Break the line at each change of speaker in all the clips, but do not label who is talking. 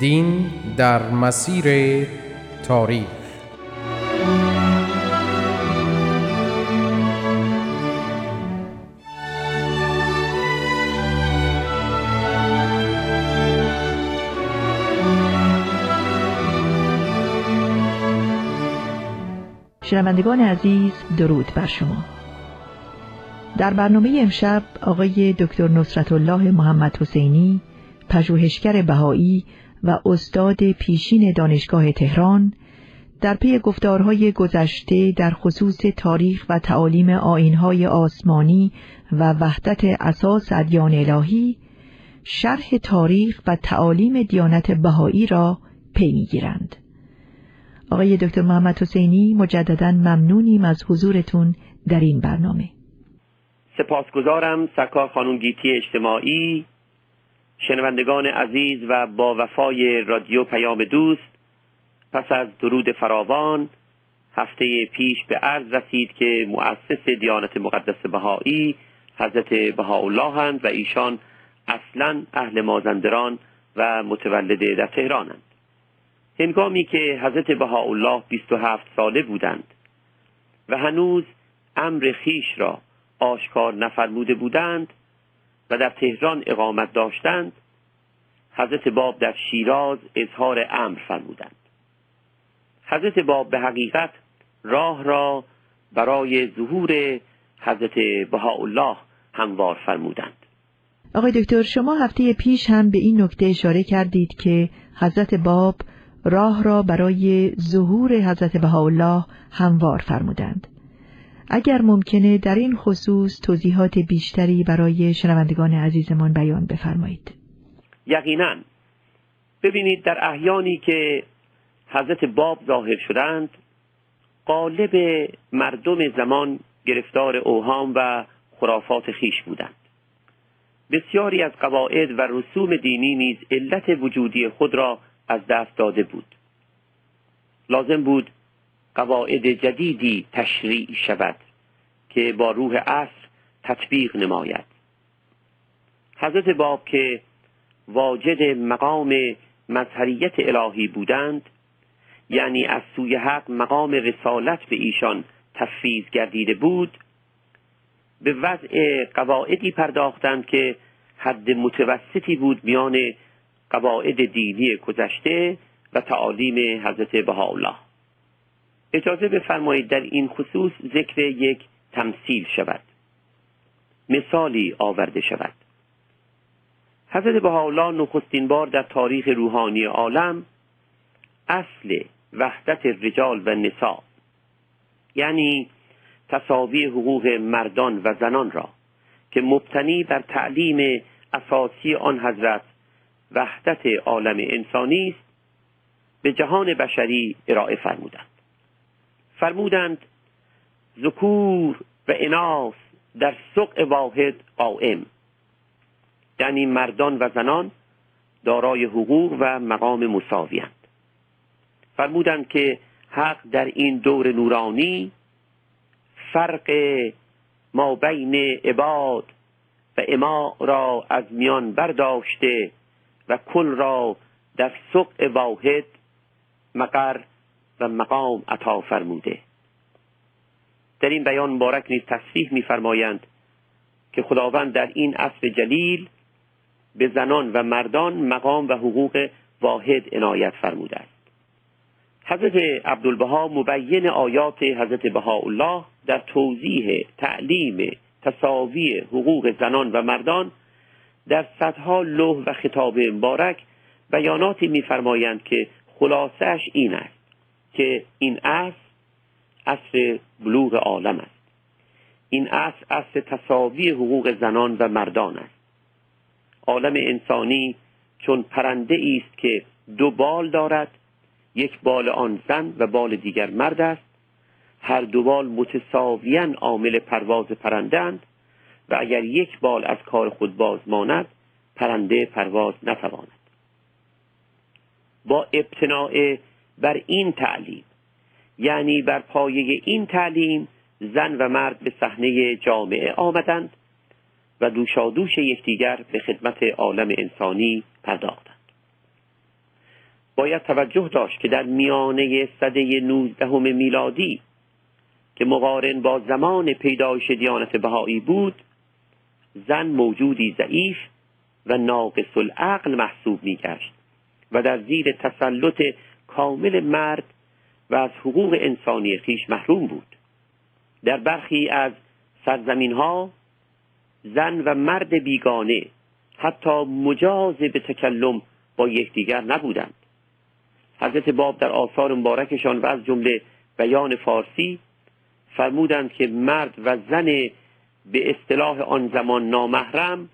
دین در مسیر تاریخ.
شنوندگان عزیز درود بر شما. در برنامه امشب آقای دکتر نصرت الله محمد حسینی پژوهشگر بهایی و استاد پیشین دانشگاه تهران در پی گفتارهای گذشته در خصوص تاریخ و تعالیم آینهای آسمانی و وحدت اساس ادیان الهی شرح تاریخ و تعالیم دیانت بهایی را پی می‌گیرند. آقای دکتر محمد حسینی مجددا ممنونیم از حضورتون در این برنامه.
سپاسگزارم سرکار خانون گیتی اجتماعی شنوندگان عزیز و با وفای رادیو پیام دوست پس از درود فراوان هفته پیش به عرض رسید که مؤسس دیانت مقدس بهایی حضرت بهاءالله و ایشان اصلا اهل مازندران و متولد در تهرانند. هنگامی که حضرت بهاءالله 27 ساله بودند و هنوز امر خیش را آشکار نفرموده بودند و در تهران اقامت داشتند حضرت باب در شیراز اظهار امر فرمودند. حضرت باب به حقیقت راه را برای ظهور حضرت بهاءالله هموار فرمودند.
آقای دکتر شما هفته پیش هم به این نکته اشاره کردید که حضرت باب راه را برای ظهور حضرت بهاءالله هموار فرمودند. اگر ممکنه در این خصوص توضیحات بیشتری برای شنوندگان عزیزمان بیان بفرمایید.
یقینا. ببینید در احیانی که حضرت باب ظاهر شدند قالب مردم زمان گرفتار اوهام و خرافات خیش بودند. بسیاری از قواعد و رسوم دینی نیز علت وجودی خود را از دست داده بود. لازم بود قواعد جدیدی تشریع شود که با روح عصر تطبیق نماید. حضرت باب که واجد مقام مظهریت الهی بودند یعنی از سوی حق مقام رسالت به ایشان تفیز گردیده بود به وضع قواعدی پرداختند که حد متوسطی بود میان قواعد دینی گذشته و تعالیم حضرت بهاءالله. اجازه بفرمایید در این خصوص ذکر یک تمثیل شود. مثالی آورده شود. حضرت بهاءالله نخستین بار در تاریخ روحانی عالم اصل وحدت رجال و نساء یعنی تصاوی حقوق مردان و زنان را که مبتنی بر تعلیم اساسی آن حضرت وحدت عالم انسانی است به جهان بشری ارائه فرمودند. فرمودند ذکور و اناس در سوق واحد قائم. یعنی مردان و زنان دارای حقوق و مقام مساویند فرمودند که حق در این دور نورانی فرق ما بین عباد و اما را از میان برداشته و کل را در سوق واحد مقر و مقام عطا فرموده. در این بیان مبارک نیز تصریح میفرمایند که خداوند در این عصر جلیل به زنان و مردان مقام و حقوق واحد عنایت فرموده است. حضرت عبدالبها مبین آیات حضرت بهاءالله در توضیح تعلیم تصاوی حقوق زنان و مردان در صدها لوح و خطاب مبارک بیاناتی میفرمایند که خلاصش این است. که این عصر عصر بلوغ عالم است. این عصر عصر تصاوی حقوق زنان و مردان است. عالم انسانی چون پرنده است که دو بال دارد یک بال آن زن و بال دیگر مرد است. هر دو بال متساویاً عامل پرواز پرندند و اگر یک بال از کار خود باز ماند پرنده پرواز نتواند. با ابتناع بر این تعلیم. یعنی بر پایه این تعلیم زن و مرد به صحنه جامعه آمدند و دوشادوش یکدیگر به خدمت عالم انسانی پرداختند. باید توجه داشت که در میانه صده نوزدهم میلادی که مقارن با زمان پیدایش دیانت بهایی بود زن موجودی ضعیف و ناقص العقل محسوب میگشت و در زیر تسلط کامل مرد و از حقوق انسانی خیش محروم بود. در برخی از سرزمین ها زن و مرد بیگانه حتی مجاز به تکلم با یکدیگر نبودند. حضرت باب در آثار مبارکشان و از جمله بیان فارسی فرمودند که مرد و زن به اصطلاح آن زمان نامحرم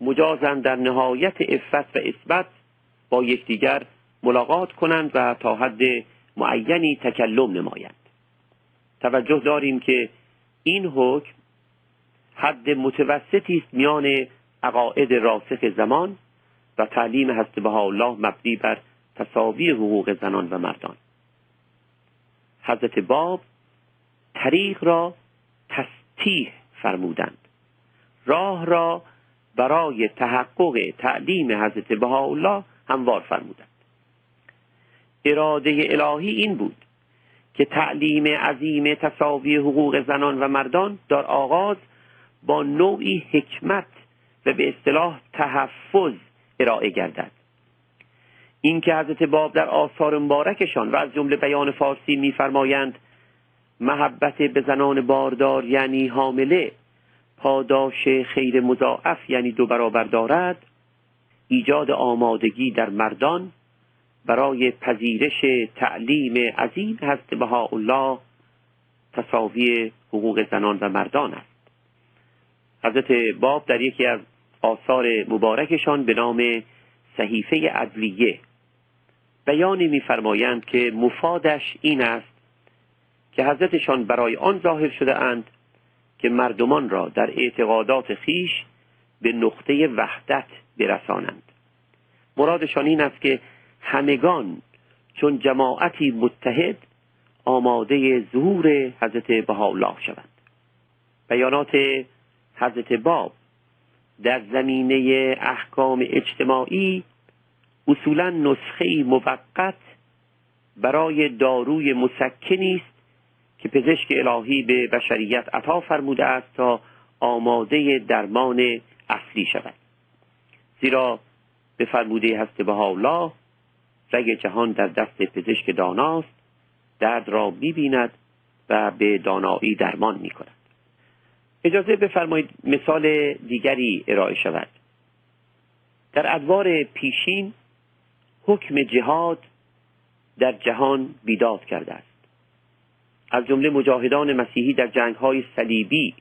مجازند در نهایت افت و اثبت با یکدیگر ملاقات کنند و تا حد معینی تکلم نمایند. توجه داریم که این حکم حد متوسطی است میان عقاید راسخ زمان و تعلیم هست الله مبنی بر تصاوی حقوق زنان و مردان. حضرت باب طریق را تستیح فرمودند. راه را برای تحقق تعلیم حضرت بهاءالله هموار فرمودند. اراده الهی این بود که تعلیم عظیم تصاوی حقوق زنان و مردان در آغاز با نوعی حکمت و به اصطلاح تحفظ ارائه گردد. این که حضرت باب در آثار مبارکشان و از جمله بیان فارسی میفرمایند محبت به زنان باردار یعنی حامله پاداش خیر مضاعف یعنی دو برابر دارد ایجاد آمادگی در مردان برای پذیرش تعلیم عظیم هست بها الله تصاوی حقوق زنان و مردان است. حضرت باب در یکی از آثار مبارکشان به نام صحیفه عدلیه بیانی میفرمایند که مفادش این است که حضرتشان برای آن ظاهر شده اند که مردمان را در اعتقادات خیش به نقطه وحدت برسانند. مرادشان این است که همگان چون جماعتی متحد آماده ظهور حضرت بهاءالله شوند. بیانات حضرت باب در زمینه احکام اجتماعی اصولا نسخه موقت برای داروی مسکنی است که پزشک الهی به بشریت عطا فرموده است تا آماده درمان اصلی شود. زیرا به فرموده هست الله رگ جهان در دست پزشک داناست درد را می‌بیند و به دانایی درمان می کند. اجازه بفرمایید مثال دیگری ارائه شود در ادوار پیشین حکم جهاد در جهان بیداد کرده است از جمله مجاهدان مسیحی در جنگ های صلیبی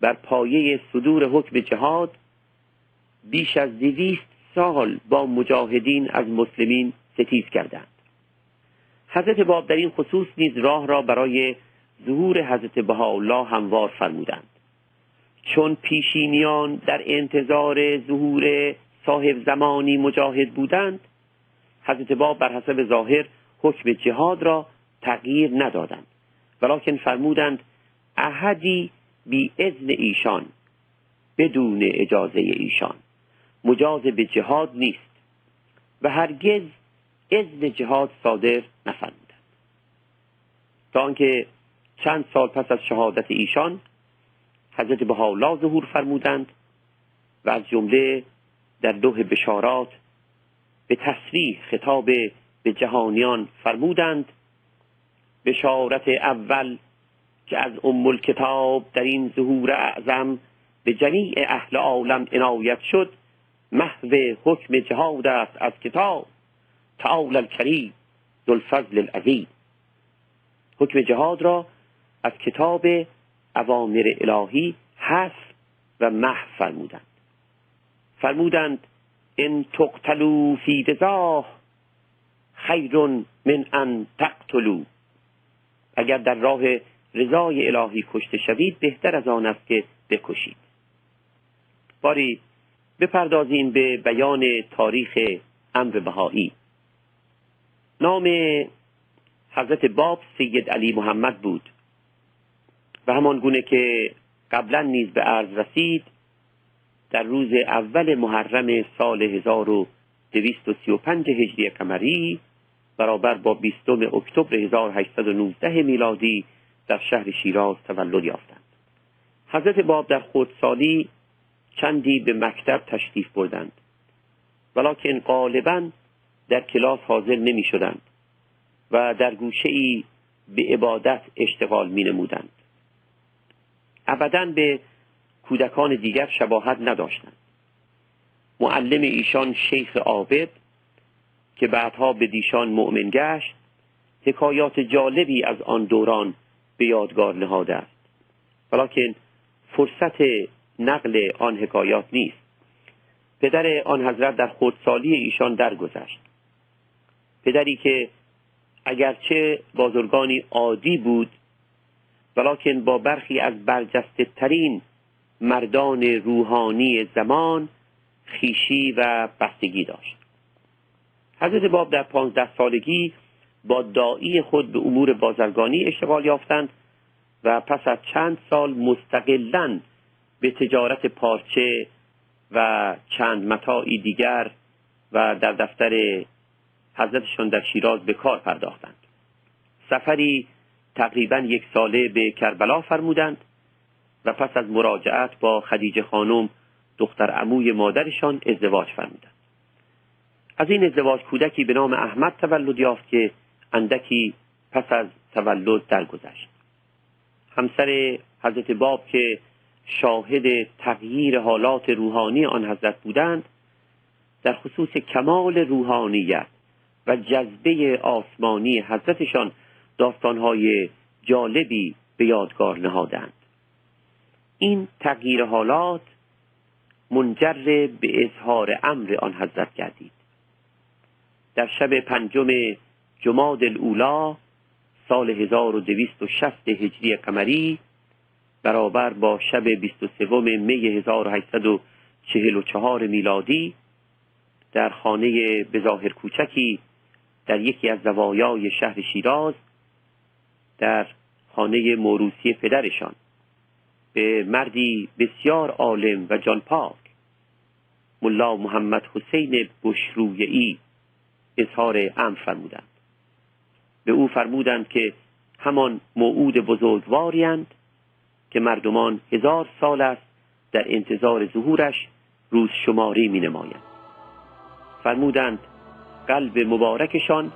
بر پایه صدور حکم جهاد بیش از دویست سال با مجاهدین از مسلمین ستیز کردند. حضرت باب در این خصوص نیز راه را برای ظهور حضرت بهاءالله هموار فرمودند. چون پیشینیان در انتظار ظهور صاحب زمانی مجاهد بودند حضرت باب بر حسب ظاهر حکم جهاد را تغییر ندادند. ولیکن فرمودند احدی بی اذن ایشان بدون اجازه ایشان. مجاز به جهاد نیست و هرگز اذن جهاد صادر نفرمودند. تا آنکه چند سال پس از شهادت ایشان حضرت بهاءالله ظهور فرمودند و از جمله در دوه بشارات به تصریح خطاب به جهانیان فرمودند بشارت اول که از ام کتاب در این ظهور اعظم به جمیع اهل عالم عنایت شد محو حکم جهاد است از کتاب. تعال الکریم ذوالفضل العظیم. حکم جهاد را از کتاب اوامر الهی حذف و محو فرمودند. فرمودند ان تقتلوا فی رضاه خیر من ان تقتلوا. اگر در راه رضای الهی کشته شوید بهتر از آن است که بکشید. باری بپردازیم به بیان تاریخ امر بهایی. نام حضرت باب سید علی محمد بود و همان گونه که قبلا نیز به عرض رسید در روز اول محرم سال 1235 هجری قمری برابر با 20 اکتبر 1819 میلادی در شهر شیراز تولد یافتند. حضرت باب در خودسالی چندی به مکتب تشریف بردند. ولیکن غالبا در کلاس حاضر نمی شدند و در گوشه ای به عبادت اشتغال می نمودند ابدا به کودکان دیگر شباهت نداشتند. معلم ایشان شیخ عابد که بعدها به دیشان مؤمن گشت حکایات جالبی از آن دوران به یادگار نهاده است. ولیکن فرصت نقل آن حکایات نیست. پدر آن حضرت در خودسالی ایشان درگذشت. پدری که اگرچه بازرگانی عادی بود ولیکن با برخی از برجسته ترین مردان روحانی زمان خیشی و بستگی داشت. حضرت باب در پانزده سالگی با دایی خود به امور بازرگانی اشتغال یافتند و پس از چند سال مستقلا به تجارت پارچه و چند متاعی دیگر و در دفتر حضرتشان در شیراز به کار پرداختند. سفری تقریبا یک ساله به کربلا فرمودند و پس از مراجعت با خدیجه خانم دختر عموی مادرشان ازدواج فرمودند. از این ازدواج کودکی به نام احمد تولد یافت که اندکی پس از تولد درگذشت. همسر حضرت باب که شاهد تغییر حالات روحانی آن حضرت بودند در خصوص کمال روحانیت و جذبه آسمانی حضرتشان داستانهای جالبی به یادگار نهادند. این تغییر حالات منجر به اظهار امر آن حضرت گردید. در شب پنجم جماد الاولا سال 1260 هجری قمری برابر با شب 23 می 1844 میلادی در خانه بظاهر کوچکی در یکی از زوایای شهر شیراز در خانه موروسی پدرشان. به مردی بسیار عالم و جانپاک ملا محمد حسین بشرویعی اظهار امر فرمودند. به او فرمودند که همان موعود بزرگواریند که مردمان هزار سال است در انتظار ظهورش روز شماری می نمایند فرمودند قلب مبارکشان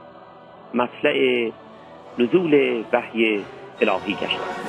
مطلع نزول وحی الهی گشت.